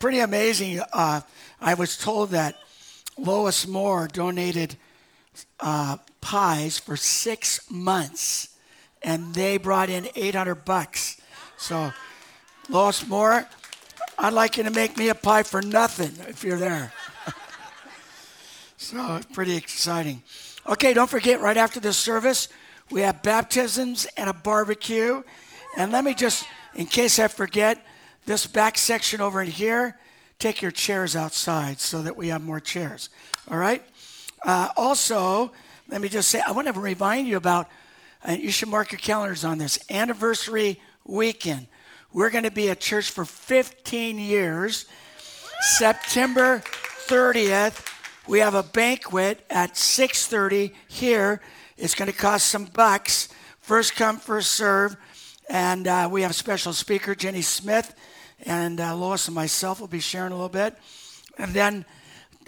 pretty amazing. Uh, I was told that Lois Moore donated uh, pies for six months, and they brought in 800 bucks. So, Lois Moore, I'd like you to make me a pie for nothing if you're there. so, pretty exciting. Okay, don't forget, right after the service, we have baptisms and a barbecue. And let me just, in case I forget, this back section over in here, take your chairs outside so that we have more chairs. All right? Uh, also, let me just say, I want to remind you about, uh, you should mark your calendars on this, anniversary weekend. We're going to be at church for 15 years. September 30th, we have a banquet at 6:30 here. It's going to cost some bucks. First come, first serve. And uh, we have a special speaker, Jenny Smith, and uh, Lois and myself will be sharing a little bit. And then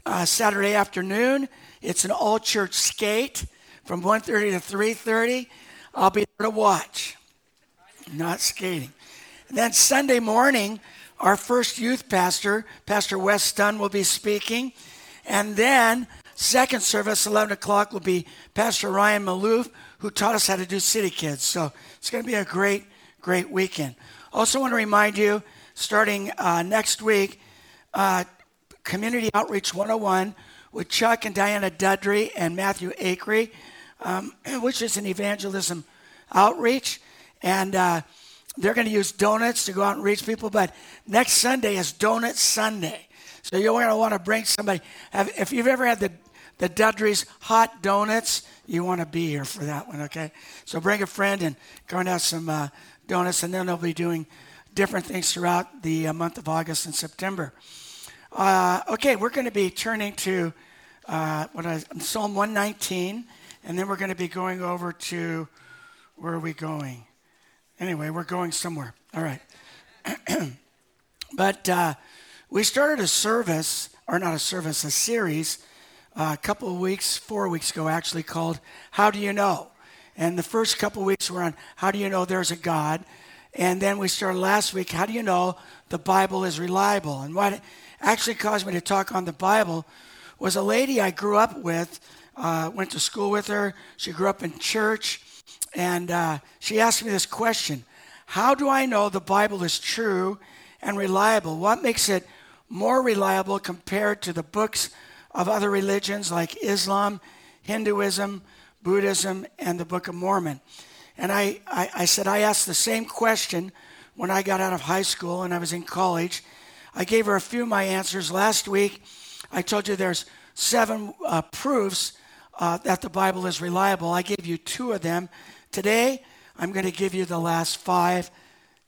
uh, Saturday afternoon, it's an all-church skate from 1.30 to 3.30. I'll be there to watch, not skating. And then Sunday morning, our first youth pastor, Pastor Wes Dunn, will be speaking. And then second service, 11 o'clock, will be Pastor Ryan Maloof, who taught us how to do City Kids. So it's going to be a great, great weekend. Also want to remind you, starting uh, next week, uh, Community Outreach 101 with Chuck and Diana Dudry and Matthew Akery, um, which is an evangelism outreach. And uh, they're going to use donuts to go out and reach people. But next Sunday is Donut Sunday. So you're going to want to bring somebody. If you've ever had the, the Dudry's hot donuts, you want to be here for that one, okay? So bring a friend and go and have some uh, donuts, and then they'll be doing different things throughout the uh, month of August and September. Uh, okay, we're going to be turning to uh, what I, Psalm 119, and then we're going to be going over to where are we going? Anyway, we're going somewhere. All right. but uh, we started a service, or not a service, a series, uh, a couple of weeks, four weeks ago actually, called How Do You Know? And the first couple of weeks were on How Do You Know There's a God? And then we started last week, How Do You Know the Bible is Reliable? And what actually caused me to talk on the Bible was a lady I grew up with, uh, went to school with her. She grew up in church. And uh, she asked me this question How do I know the Bible is true and reliable? What makes it more reliable compared to the books of other religions like Islam, Hinduism, Buddhism, and the Book of Mormon. And I, I, I, said, I asked the same question when I got out of high school and I was in college. I gave her a few of my answers. Last week, I told you there's seven uh, proofs uh, that the Bible is reliable. I gave you two of them. Today, I'm going to give you the last five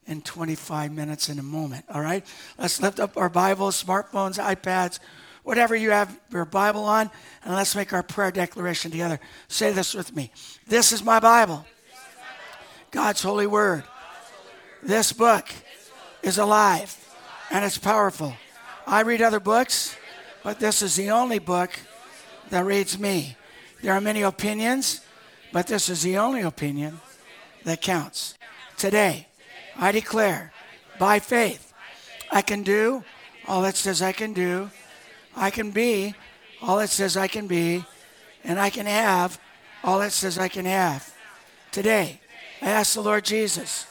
in 25 minutes in a moment. All right? Let's lift up our Bibles, smartphones, iPads, whatever you have your Bible on, and let's make our prayer declaration together. Say this with me This is my Bible, God's holy word. This book is alive and it's powerful. I read other books, but this is the only book that reads me. There are many opinions, but this is the only opinion that counts. Today, I declare by faith I can do all it says I can do. I can be all it says I can be. And I can have all it says I can have. Today, I ask the Lord Jesus,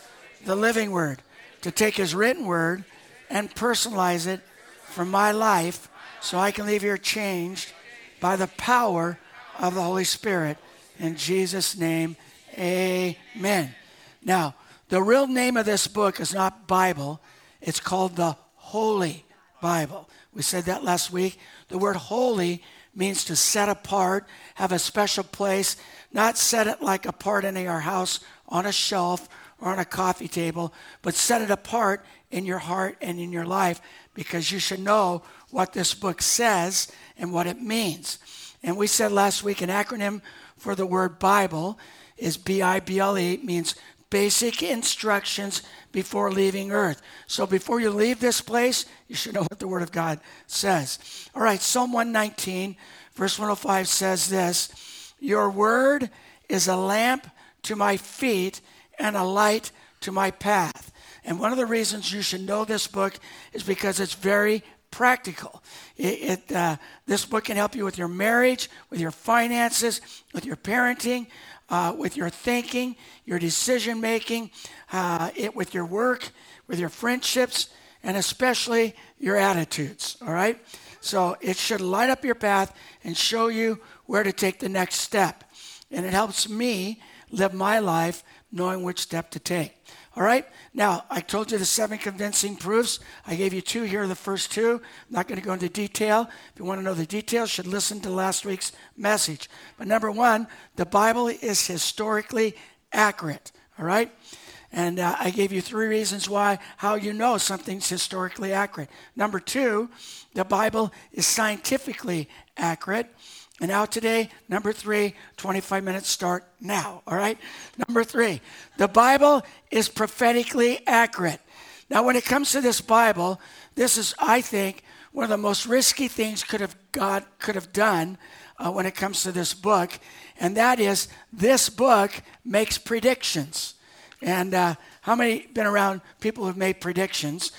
the living word, to take his written word and personalize it for my life so I can leave here changed by the power of the Holy Spirit. In Jesus' name, amen. Now, the real name of this book is not Bible, it's called the Holy Bible. We said that last week. The word holy means to set apart, have a special place, not set it like apart in our house on a shelf or on a coffee table, but set it apart in your heart and in your life because you should know what this book says and what it means. And we said last week an acronym for the word Bible is B I B L E, means basic instructions before leaving earth. So before you leave this place, you should know what the Word of God says. All right, Psalm 119, verse 105 says this Your Word is a lamp to my feet and a light to my path. And one of the reasons you should know this book is because it's very practical. It, it uh, this book can help you with your marriage, with your finances, with your parenting, uh, with your thinking, your decision making, uh, it with your work, with your friendships, and especially your attitudes. All right. So it should light up your path and show you where to take the next step. And it helps me live my life knowing which step to take. All right? Now, I told you the seven convincing proofs. I gave you two here, the first two. I'm not going to go into detail. If you want to know the details, should listen to last week's message. But number one, the Bible is historically accurate. All right? And uh, I gave you three reasons why, how you know something's historically accurate. Number two, the Bible is scientifically accurate. And now today, number three, 25 minutes start now, all right? Number three, the Bible is prophetically accurate. Now, when it comes to this Bible, this is, I think, one of the most risky things could have God could have done uh, when it comes to this book, and that is this book makes predictions. And uh, how many been around people who've made predictions?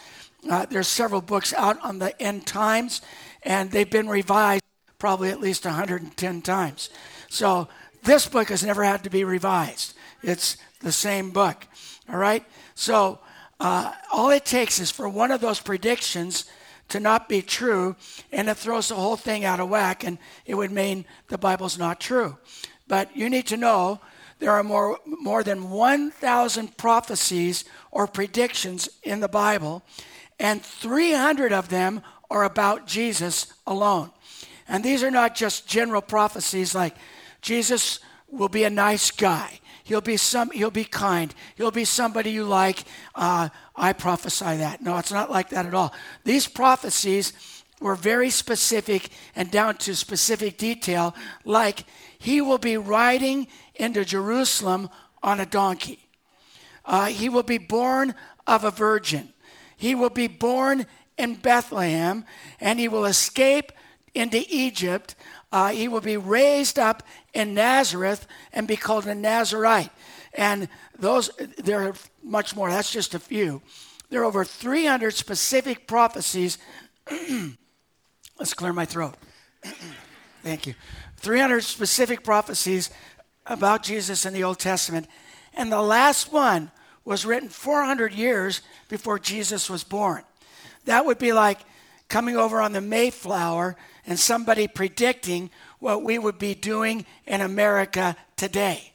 Uh, there's several books out on the end times, and they've been revised probably at least 110 times. So this book has never had to be revised. It's the same book. All right? So uh, all it takes is for one of those predictions to not be true, and it throws the whole thing out of whack, and it would mean the Bible's not true. But you need to know there are more, more than 1,000 prophecies or predictions in the Bible, and 300 of them are about Jesus alone. And these are not just general prophecies like Jesus will be a nice guy. He'll be some. He'll be kind. He'll be somebody you like. Uh, I prophesy that. No, it's not like that at all. These prophecies were very specific and down to specific detail. Like he will be riding into Jerusalem on a donkey. Uh, he will be born of a virgin. He will be born in Bethlehem, and he will escape into Egypt. Uh, he will be raised up in Nazareth and be called a Nazarite. And those, there are much more. That's just a few. There are over 300 specific prophecies. Let's clear my throat. Thank you. 300 specific prophecies about Jesus in the Old Testament. And the last one was written 400 years before Jesus was born. That would be like coming over on the Mayflower and somebody predicting what we would be doing in America today.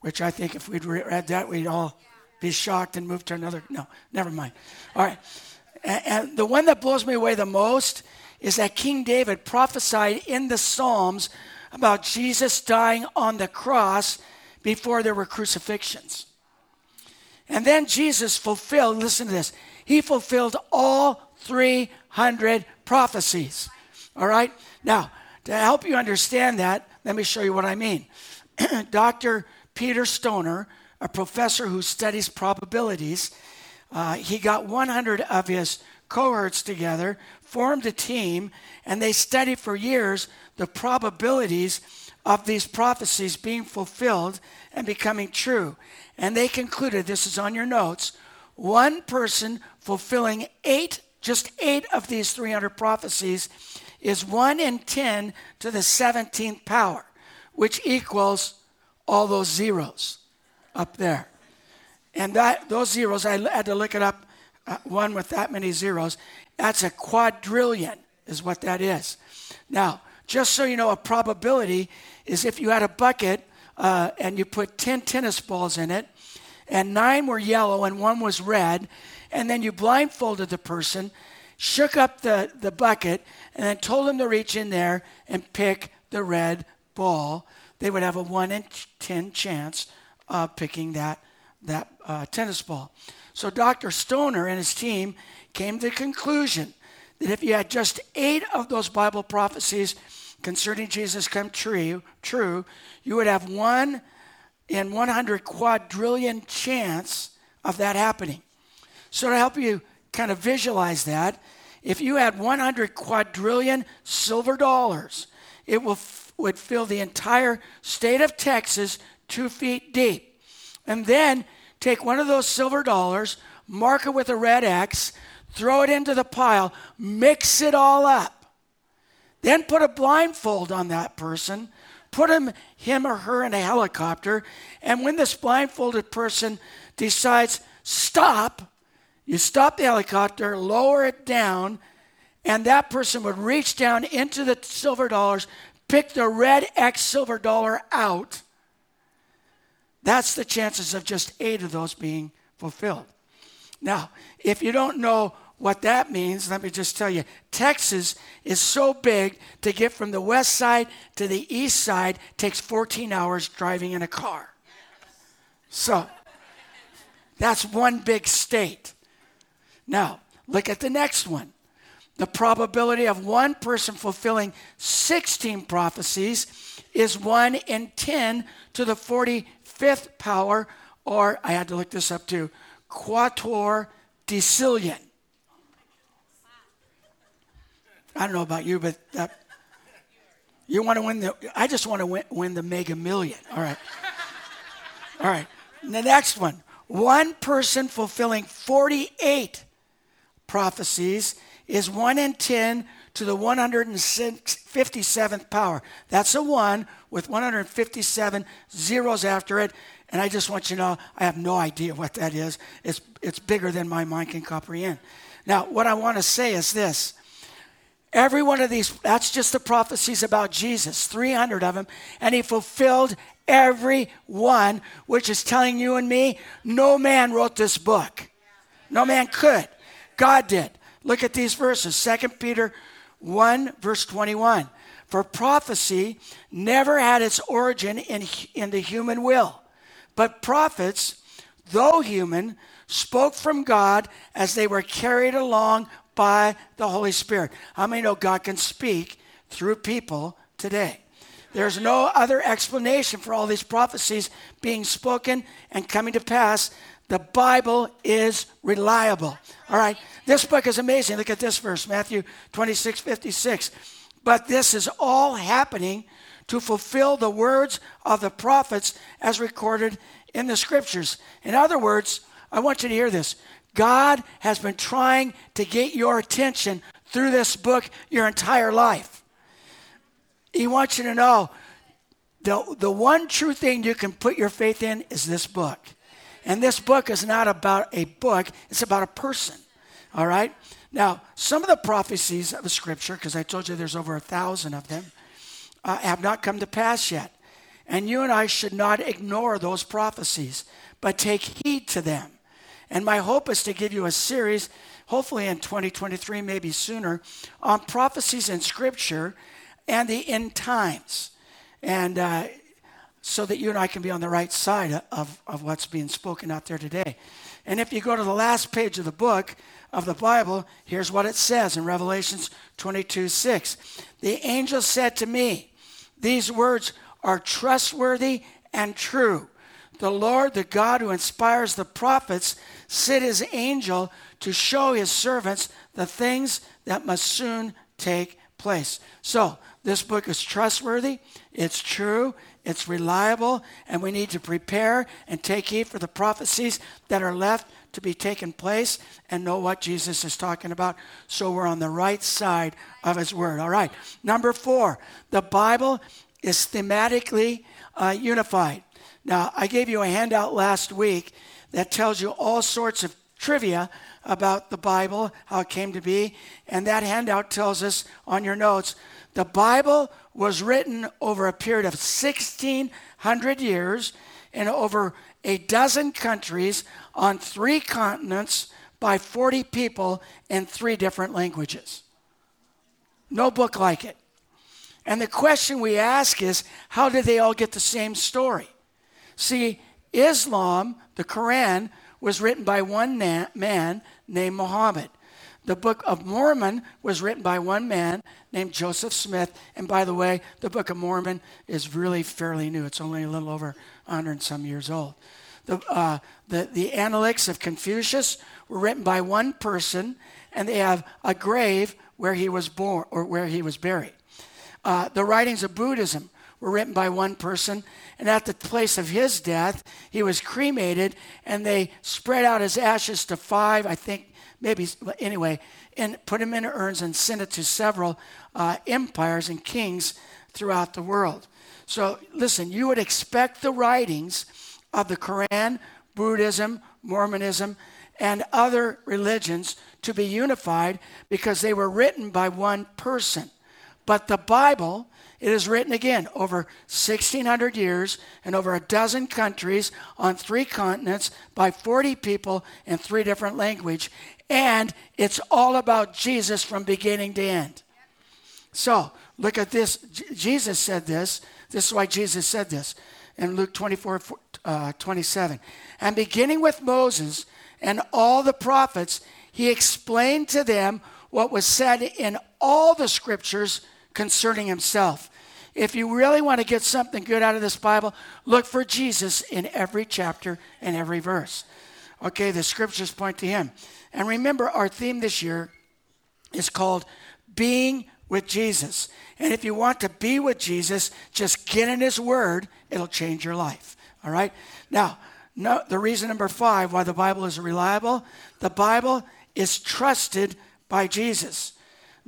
Which I think if we'd read that, we'd all be shocked and move to another. No, never mind. All right. And, the one that blows me away the most is that King David prophesied in the Psalms about Jesus dying on the cross before there were crucifixions. And then Jesus fulfilled, listen to this, he fulfilled all 300 prophecies. All right? Now, to help you understand that, let me show you what I mean. Dr. Peter Stoner, a professor who studies probabilities, uh, he got 100 of his cohorts together, formed a team, and they studied for years the probabilities of these prophecies being fulfilled and becoming true. And they concluded this is on your notes one person fulfilling eight, just eight of these 300 prophecies is 1 in 10 to the 17th power, which equals all those zeros up there. And that those zeros, I had to look it up, uh, one with that many zeros. That's a quadrillion, is what that is. Now, just so you know, a probability is if you had a bucket uh, and you put 10 tennis balls in it, and nine were yellow and one was red, and then you blindfolded the person, shook up the, the bucket, and then told them to reach in there and pick the red ball, they would have a 1 in 10 chance of picking that, that uh, tennis ball. So Dr. Stoner and his team came to the conclusion that if you had just eight of those Bible prophecies concerning Jesus come true, true, you would have one in 100 quadrillion chance of that happening. So to help you kind of visualize that, if you had 100 quadrillion silver dollars, it will, would fill the entire state of Texas two feet deep. And then take one of those silver dollars, mark it with a red X, throw it into the pile, mix it all up. Then put a blindfold on that person, put him, him or her in a helicopter, and when this blindfolded person decides, stop, you stop the helicopter, lower it down, and that person would reach down into the silver dollars, pick the red X silver dollar out. That's the chances of just eight of those being fulfilled. Now, if you don't know what that means, let me just tell you Texas is so big to get from the west side to the east side takes 14 hours driving in a car. So, that's one big state. Now, look at the next one. The probability of one person fulfilling 16 prophecies is 1 in 10 to the 45th power, or I had to look this up too, quator decillion. I don't know about you, but that, you want to win the, I just want to win, win the mega million. All right. All right. The next one one person fulfilling 48 prophecies is 1 in 10 to the 157th power. That's a 1 with 157 zeros after it. And I just want you to know, I have no idea what that is. It's, it's bigger than my mind can comprehend. Now, what I want to say is this. Every one of these, that's just the prophecies about Jesus, 300 of them, and he fulfilled every one, which is telling you and me no man wrote this book. No man could. God did. Look at these verses 2 Peter 1, verse 21. For prophecy never had its origin in, in the human will, but prophets, though human, spoke from God as they were carried along by the Holy Spirit. How many know God can speak through people today? There's no other explanation for all these prophecies being spoken and coming to pass the Bible is reliable. All right. This book is amazing. Look at this verse, Matthew 26, 56. But this is all happening to fulfill the words of the prophets as recorded in the scriptures. In other words, I want you to hear this. God has been trying to get your attention through this book your entire life. He wants you to know the, the one true thing you can put your faith in is this book. And this book is not about a book, it's about a person. All right? Now, some of the prophecies of the scripture, because I told you there's over a thousand of them, uh, have not come to pass yet. And you and I should not ignore those prophecies, but take heed to them. And my hope is to give you a series, hopefully in 2023, maybe sooner, on prophecies in Scripture and the end times. And uh, so that you and I can be on the right side of, of what's being spoken out there today. And if you go to the last page of the book of the Bible, here's what it says in Revelations 22 6. The angel said to me, These words are trustworthy and true. The Lord, the God who inspires the prophets, sent his angel to show his servants the things that must soon take place. So, this book is trustworthy, it's true, it's reliable, and we need to prepare and take heed for the prophecies that are left to be taken place and know what Jesus is talking about so we're on the right side of his word. All right. Number four, the Bible is thematically uh, unified. Now, I gave you a handout last week that tells you all sorts of trivia about the Bible, how it came to be, and that handout tells us on your notes the Bible was written over a period of 1,600 years in over a dozen countries on three continents by 40 people in three different languages. No book like it. And the question we ask is how did they all get the same story? See, Islam, the Quran, was written by one man named Muhammad. The Book of Mormon was written by one man named Joseph Smith. And by the way, the Book of Mormon is really fairly new. It's only a little over 100 and some years old. The, uh, the, the Analects of Confucius were written by one person, and they have a grave where he was born or where he was buried. Uh, the writings of Buddhism were written by one person. And at the place of his death, he was cremated, and they spread out his ashes to five, I think, maybe, anyway, and put them in urns and sent it to several uh, empires and kings throughout the world. So, listen, you would expect the writings of the Quran, Buddhism, Mormonism, and other religions to be unified because they were written by one person. But the Bible, it is written again over 1600 years in over a dozen countries on three continents by 40 people in three different languages. And it's all about Jesus from beginning to end. So, look at this. Jesus said this. This is why Jesus said this in Luke 24 uh, 27. And beginning with Moses and all the prophets, he explained to them what was said in all the scriptures concerning himself. If you really want to get something good out of this Bible, look for Jesus in every chapter and every verse. Okay, the scriptures point to him. And remember, our theme this year is called Being with Jesus. And if you want to be with Jesus, just get in his word, it'll change your life. All right? Now, no, the reason number five why the Bible is reliable the Bible is trusted by Jesus.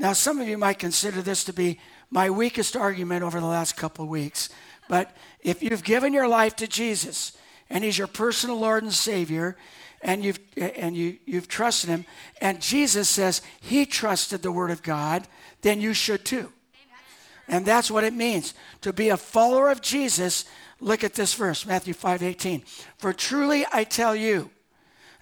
Now, some of you might consider this to be my weakest argument over the last couple of weeks, but if you've given your life to Jesus and He's your personal Lord and Savior, and you've and you you've trusted Him, and Jesus says He trusted the Word of God, then you should too. And that's what it means to be a follower of Jesus. Look at this verse, Matthew 5 18. For truly I tell you,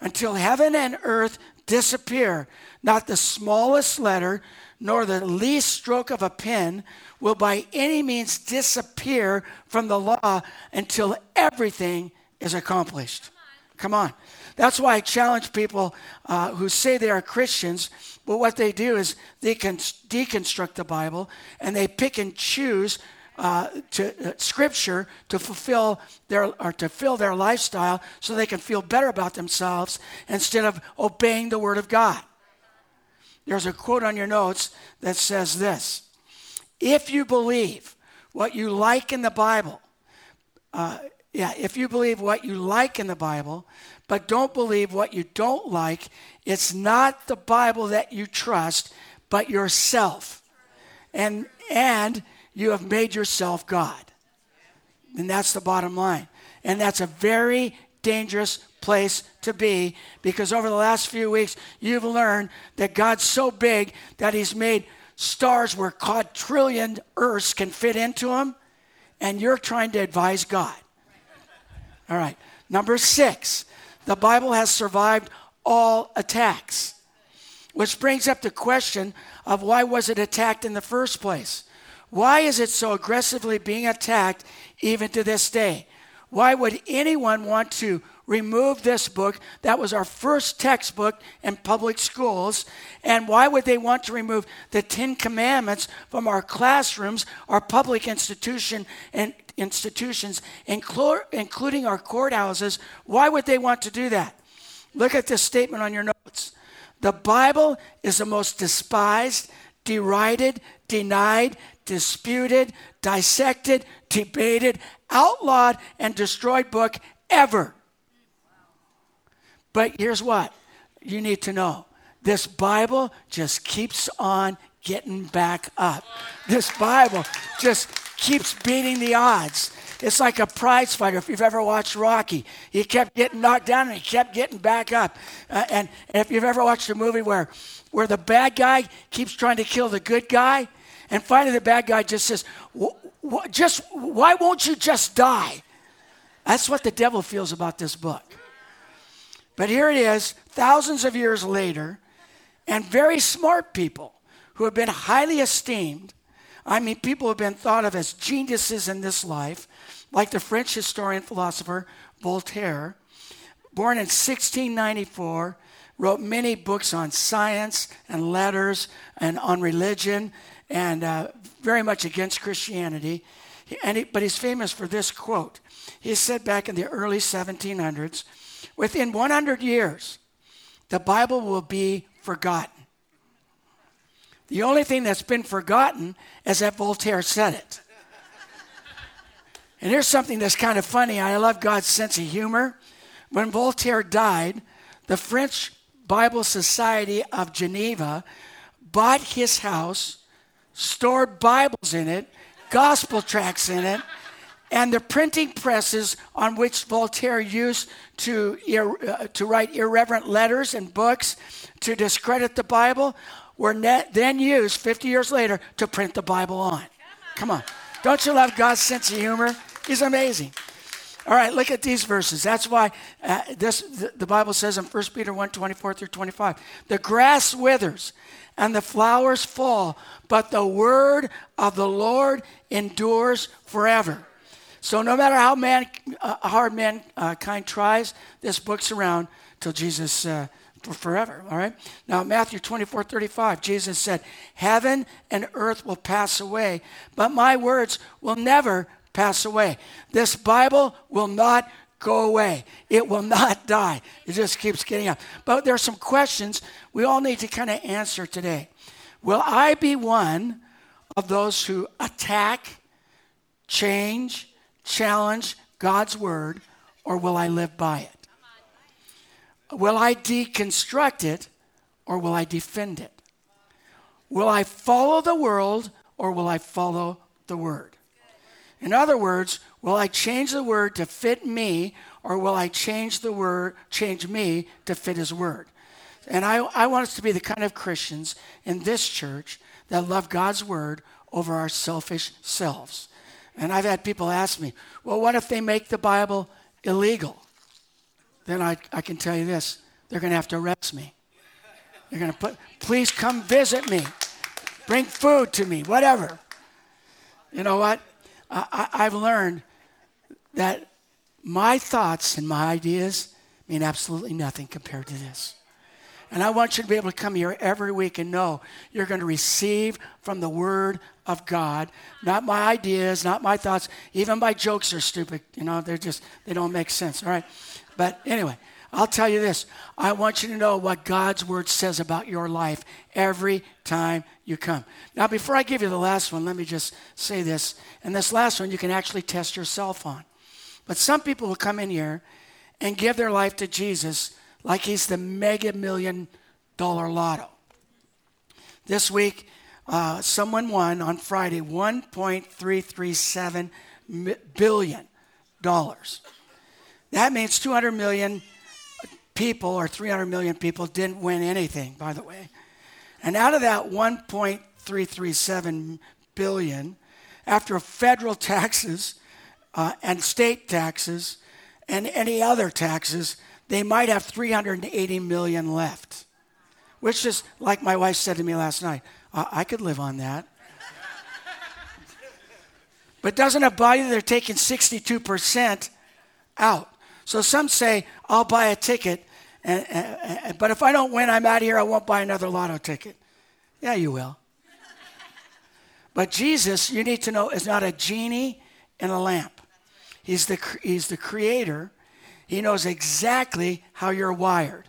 until heaven and earth disappear, not the smallest letter nor the least stroke of a pen will by any means disappear from the law until everything is accomplished. Come on. That's why I challenge people uh, who say they are Christians, but what they do is they can deconstruct the Bible and they pick and choose uh, to uh, Scripture to fulfill their or to fill their lifestyle, so they can feel better about themselves instead of obeying the Word of God. There's a quote on your notes that says this: "If you believe what you like in the Bible." Uh, yeah, if you believe what you like in the Bible, but don't believe what you don't like, it's not the Bible that you trust, but yourself. And and you have made yourself God. And that's the bottom line. And that's a very dangerous place to be because over the last few weeks, you've learned that God's so big that He's made stars where quadrillion Earths can fit into them, and you're trying to advise God. All right. Number six, the Bible has survived all attacks, which brings up the question of why was it attacked in the first place? Why is it so aggressively being attacked even to this day? Why would anyone want to remove this book? That was our first textbook in public schools. And why would they want to remove the Ten Commandments from our classrooms, our public institution and institutions, including our courthouses? Why would they want to do that? Look at this statement on your notes. The Bible is the most despised, derided, denied, disputed, dissected, debated, outlawed, and destroyed book ever. But here's what you need to know this Bible just keeps on getting back up. This Bible just keeps beating the odds. It's like a prize fighter. If you've ever watched Rocky, he kept getting knocked down and he kept getting back up. Uh, and, if you've ever watched a movie where, where the bad guy keeps trying to kill the good guy, and finally, the bad guy just says, just, Why won't you just die? That's what the devil feels about this book. But here it is, thousands of years later, and very smart people who have been highly esteemed. I mean, people who have been thought of as geniuses in this life, like the French historian philosopher Voltaire, born in 1694, wrote many books on science and letters and on religion and uh, very much against Christianity. He, but he's famous for this quote. He said back in the early 1700s, within 100 years, the Bible will be forgotten. The only thing that's been forgotten is that Voltaire said it. And here's something that's kind of funny. I love God's sense of humor. When Voltaire died, the French Bible Society of Geneva bought his house, stored Bibles in it, gospel tracts in it, and the printing presses on which Voltaire used to, uh, to write irreverent letters and books to discredit the Bible were net, then used 50 years later to print the Bible on. Come on. Don't you love God's sense of humor? He's amazing. All right, look at these verses. That's why uh, this the, the, Bible says in 1 Peter 1 24 through 25 the grass withers and the flowers fall, but the word of the Lord endures forever. So no matter how man, uh, hard mankind tries, this book's around till Jesus uh, for forever. All right. Now Matthew 24, 35, Jesus said, "Heaven and earth will pass away, but my words will never pass away. This Bible will not go away. It will not die. It just keeps getting up. But there are some questions we all need to kind of answer today. Will I be one of those who attack, change, challenge God's word, or will I live by it? Will I deconstruct it, or will I defend it? Will I follow the world, or will I follow the word? In other words, will I change the word to fit me or will I change the word, change me to fit his word? And I, I want us to be the kind of Christians in this church that love God's word over our selfish selves. And I've had people ask me, well, what if they make the Bible illegal? Then I, I can tell you this they're going to have to arrest me. They're going to put, please come visit me, bring food to me, whatever. You know what? I, I've learned that my thoughts and my ideas mean absolutely nothing compared to this. And I want you to be able to come here every week and know you're going to receive from the Word of God, not my ideas, not my thoughts. Even my jokes are stupid. You know, they're just, they don't make sense. All right. But anyway, I'll tell you this I want you to know what God's word says about your life every time you come. Now, before I give you the last one, let me just say this. And this last one you can actually test yourself on. But some people will come in here and give their life to Jesus like he's the mega million dollar lotto. This week, uh, someone won on Friday $1.337 billion. That means 200 million people or 300 million people didn't win anything, by the way. And out of that 1.337 billion, after federal taxes uh, and state taxes and any other taxes, they might have 380 million left. Which is, like my wife said to me last night, I could live on that. but doesn't it bother you? they're taking 62% out? So some say, I'll buy a ticket and, and, but if I don't win, I'm out of here. I won't buy another lotto ticket. Yeah, you will. But Jesus, you need to know, is not a genie in a lamp. He's the, he's the creator. He knows exactly how you're wired.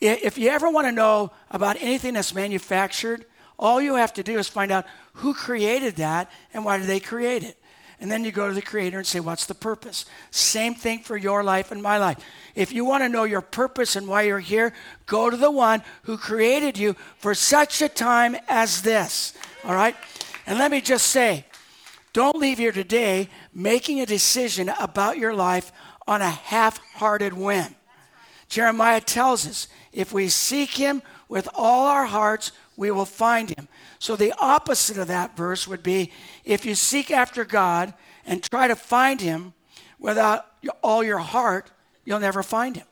If you ever want to know about anything that's manufactured, all you have to do is find out who created that and why did they create it. And then you go to the Creator and say, What's the purpose? Same thing for your life and my life. If you want to know your purpose and why you're here, go to the one who created you for such a time as this. All right? And let me just say, don't leave here today making a decision about your life on a half hearted whim. Jeremiah tells us if we seek him with all our hearts, we will find him. So the opposite of that verse would be if you seek after God and try to find him without all your heart, you'll never find him.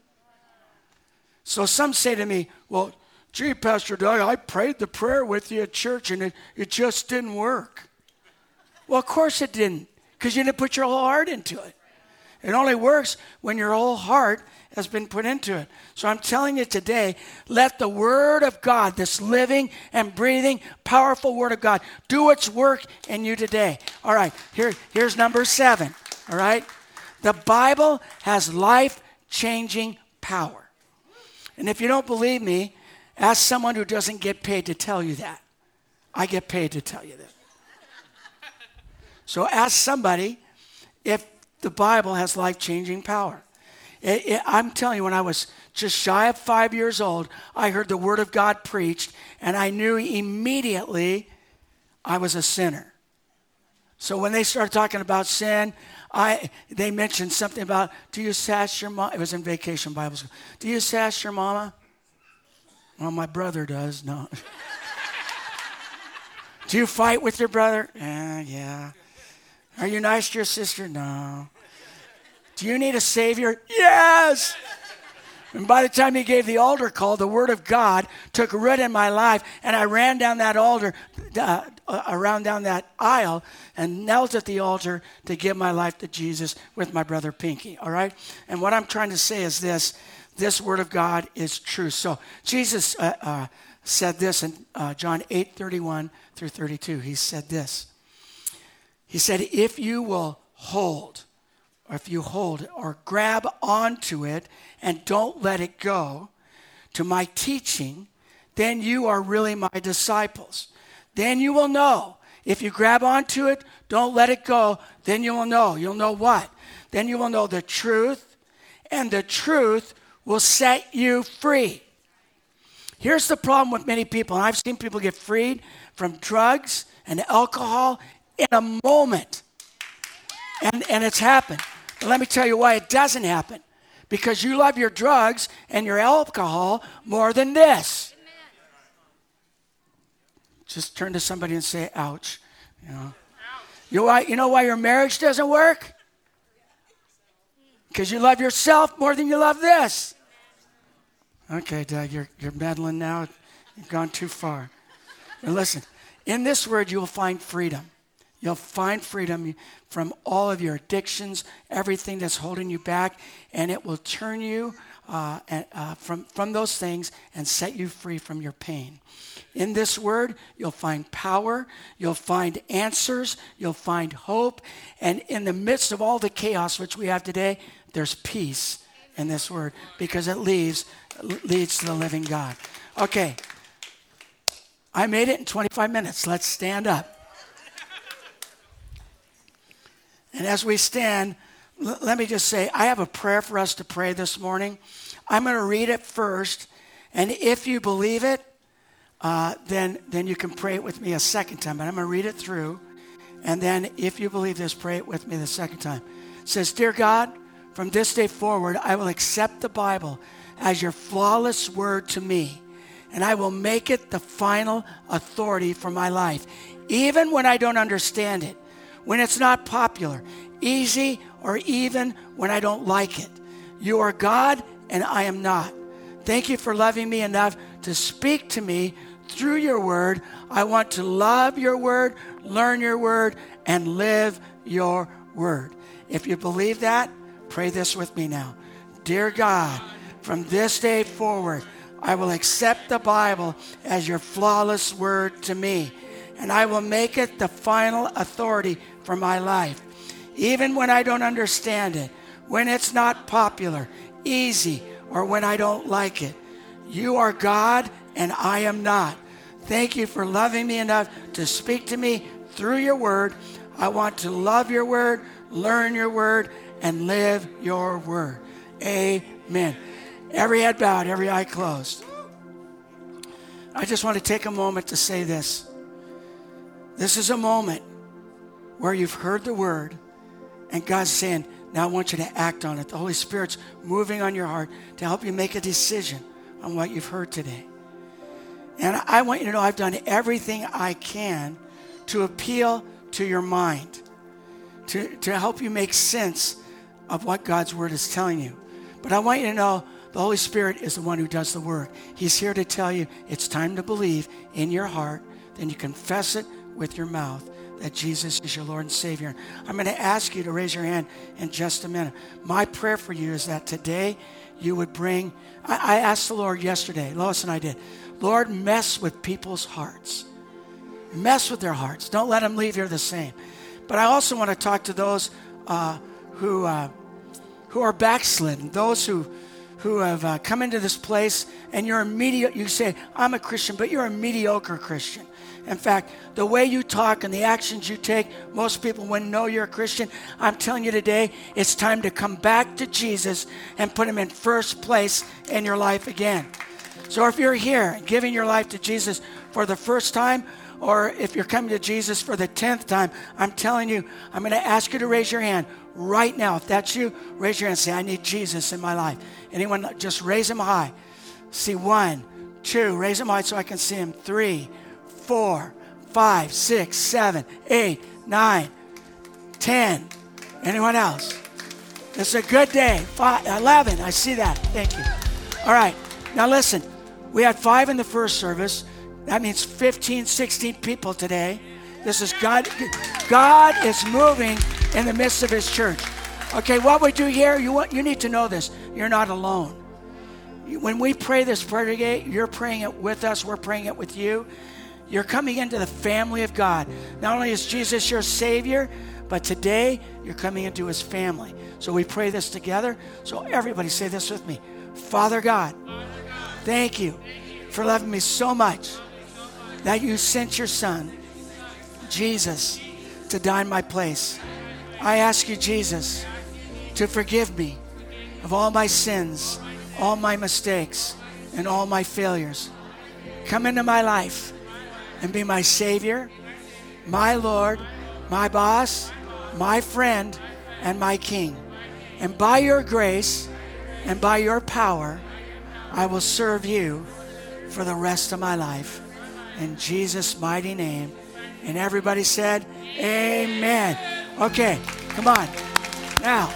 So some say to me, well, gee, Pastor Doug, I prayed the prayer with you at church and it, it just didn't work. Well, of course it didn't, because you didn't put your whole heart into it. It only works when your whole heart has been put into it. So I'm telling you today, let the Word of God, this living and breathing, powerful Word of God, do its work in you today. All right, here, here's number seven. All right? The Bible has life changing power. And if you don't believe me, ask someone who doesn't get paid to tell you that. I get paid to tell you that. So ask somebody if the Bible has life changing power. It, it, I'm telling you, when I was just shy of five years old, I heard the Word of God preached, and I knew immediately I was a sinner. So when they started talking about sin, I they mentioned something about do you sass your mom? It was in vacation Bible school. Do you sass your mama? Well, my brother does. No. do you fight with your brother? Eh, yeah, yeah. Are you nice to your sister? No. Do you need a Savior? Yes. And by the time he gave the altar call, the Word of God took root in my life, and I ran down that altar, uh, around down that aisle, and knelt at the altar to give my life to Jesus with my brother Pinky. All right? And what I'm trying to say is this this Word of God is true. So Jesus uh, uh, said this in uh, John 8 31 through 32. He said this. He said, If you will hold, or if you hold or grab onto it and don't let it go to my teaching, then you are really my disciples. Then you will know. If you grab onto it, don't let it go, then you will know. You'll know what? Then you will know the truth, and the truth will set you free. Here's the problem with many people, and I've seen people get freed from drugs and alcohol in a moment. And, and it's happened. But let me tell you why it doesn't happen. Because you love your drugs and your alcohol more than this. Just turn to somebody and say, ouch. You know, you, why, you know why your marriage doesn't work? Because you love yourself more than you love this. Okay, Doug, you're, you're meddling now. You've gone too far. But listen, in this word, you will find freedom. You'll find freedom from all of your addictions, everything that's holding you back, and it will turn you uh, uh, from, from those things and set you free from your pain. In this word, you'll find power, you'll find answers, you'll find hope, and in the midst of all the chaos which we have today, there's peace in this word because it leads, leads to the living God. Okay, I made it in 25 minutes. Let's stand up. And as we stand, l- let me just say, I have a prayer for us to pray this morning. I'm going to read it first, and if you believe it, uh, then, then you can pray it with me a second time. But I'm going to read it through, and then if you believe this, pray it with me the second time. It says, Dear God, from this day forward, I will accept the Bible as your flawless word to me, and I will make it the final authority for my life, even when I don't understand it when it's not popular, easy, or even when I don't like it. You are God and I am not. Thank you for loving me enough to speak to me through your word. I want to love your word, learn your word, and live your word. If you believe that, pray this with me now. Dear God, from this day forward, I will accept the Bible as your flawless word to me, and I will make it the final authority for my life. Even when I don't understand it, when it's not popular, easy, or when I don't like it. You are God and I am not. Thank you for loving me enough to speak to me through your word. I want to love your word, learn your word, and live your word. Amen. Every head bowed, every eye closed. I just want to take a moment to say this. This is a moment where you've heard the word and God's saying, now I want you to act on it. The Holy Spirit's moving on your heart to help you make a decision on what you've heard today. And I want you to know I've done everything I can to appeal to your mind, to, to help you make sense of what God's word is telling you. But I want you to know the Holy Spirit is the one who does the work. He's here to tell you it's time to believe in your heart, then you confess it with your mouth that Jesus is your Lord and Savior. I'm going to ask you to raise your hand in just a minute. My prayer for you is that today you would bring, I, I asked the Lord yesterday, Lois and I did, Lord, mess with people's hearts. Mess with their hearts. Don't let them leave here the same. But I also want to talk to those uh, who, uh, who are backslidden, those who, who have uh, come into this place and you're a you say, I'm a Christian, but you're a mediocre Christian. In fact, the way you talk and the actions you take, most people wouldn't know you're a Christian. I'm telling you today, it's time to come back to Jesus and put him in first place in your life again. So if you're here giving your life to Jesus for the first time, or if you're coming to Jesus for the 10th time, I'm telling you, I'm going to ask you to raise your hand right now. If that's you, raise your hand and say, I need Jesus in my life. Anyone, just raise them high. See one, two, raise them high so I can see them. Three, four, five, six, seven, eight, nine, ten. Anyone else? It's a good day. Five, 11, I see that. Thank you. All right, now listen. We had five in the first service. That means 15, 16 people today. This is God. God is moving in the midst of His church. Okay, what we do here, you, want, you need to know this. You're not alone. When we pray this prayer today, you're praying it with us, we're praying it with you. You're coming into the family of God. Not only is Jesus your Savior, but today you're coming into His family. So we pray this together. So everybody say this with me Father God, thank you for loving me so much that you sent your Son, Jesus, to die in my place. I ask you, Jesus, to forgive me of all my sins, all my mistakes, and all my failures. Come into my life and be my Savior, my Lord, my boss, my friend, and my King. And by your grace and by your power, I will serve you for the rest of my life. In Jesus' mighty name. And everybody said, Amen. Okay, come on. Now,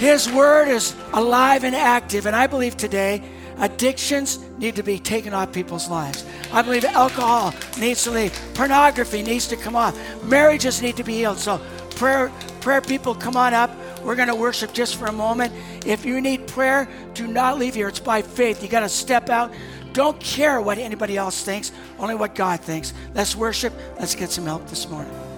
his word is alive and active. And I believe today addictions need to be taken off people's lives. I believe alcohol needs to leave. Pornography needs to come off. Marriages need to be healed. So, prayer, prayer people, come on up. We're going to worship just for a moment. If you need prayer, do not leave here. It's by faith. You got to step out. Don't care what anybody else thinks, only what God thinks. Let's worship. Let's get some help this morning.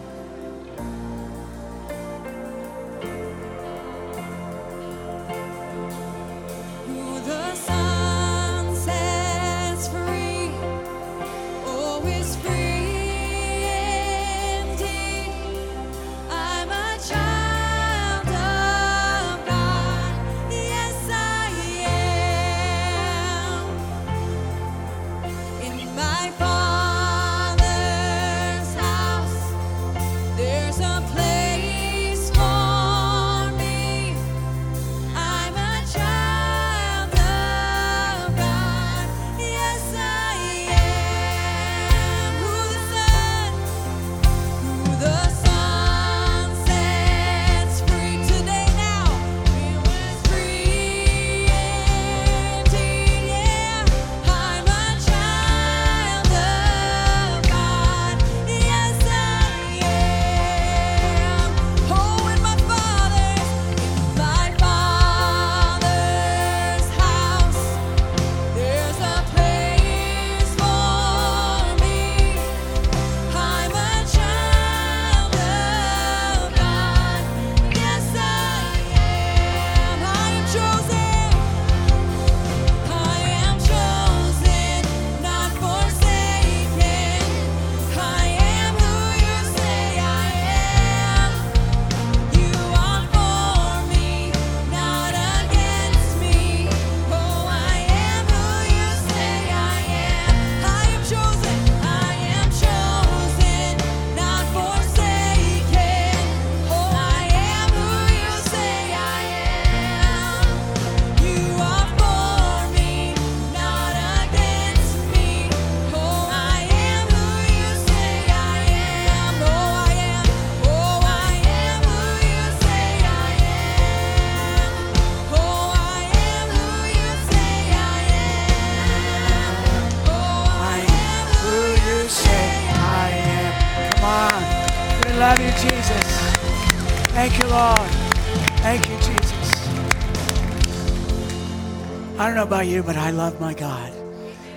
About you, but I love my God.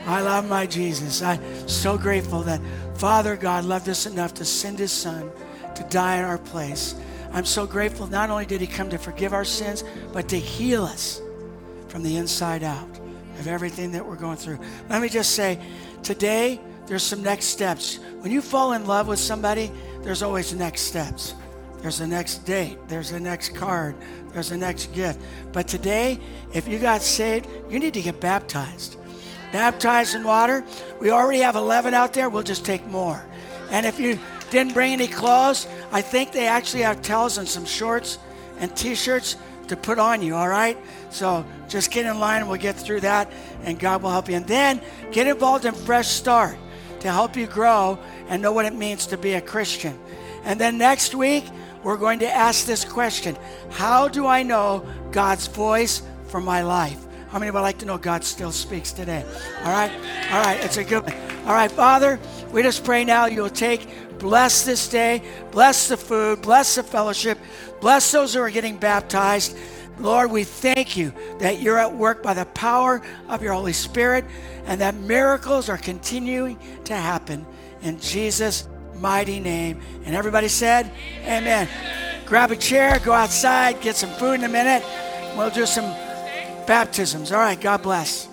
I love my Jesus. I'm so grateful that Father God loved us enough to send his son to die in our place. I'm so grateful not only did he come to forgive our sins, but to heal us. from the inside out of everything that we're going through. Let me just say, today, there's some next steps. When you fall in love with somebody, there's always next steps. There's a next date. There's a next card. There's a next gift. But today, if you got saved, you need to get baptized. Baptized in water. We already have 11 out there. We'll just take more. And if you didn't bring any clothes, I think they actually have towels and some shorts and t shirts to put on you, all right? So just get in line and we'll get through that and God will help you. And then get involved in Fresh Start to help you grow and know what it means to be a Christian. And then next week, we're going to ask this question How do I know God's voice for my life? How many of you like to know God still speaks today? All right? All right, it's a good one. All right, Father, we just pray now you'll take, bless this day, bless the food, bless the fellowship, bless those who are getting baptized. Lord, we thank you that you're at work by the power of your Holy Spirit and that miracles are continuing to happen in Jesus' mighty name. And everybody said, Amen. Grab a chair, go outside, get some food in a minute. We'll do some baptisms. All right, God bless.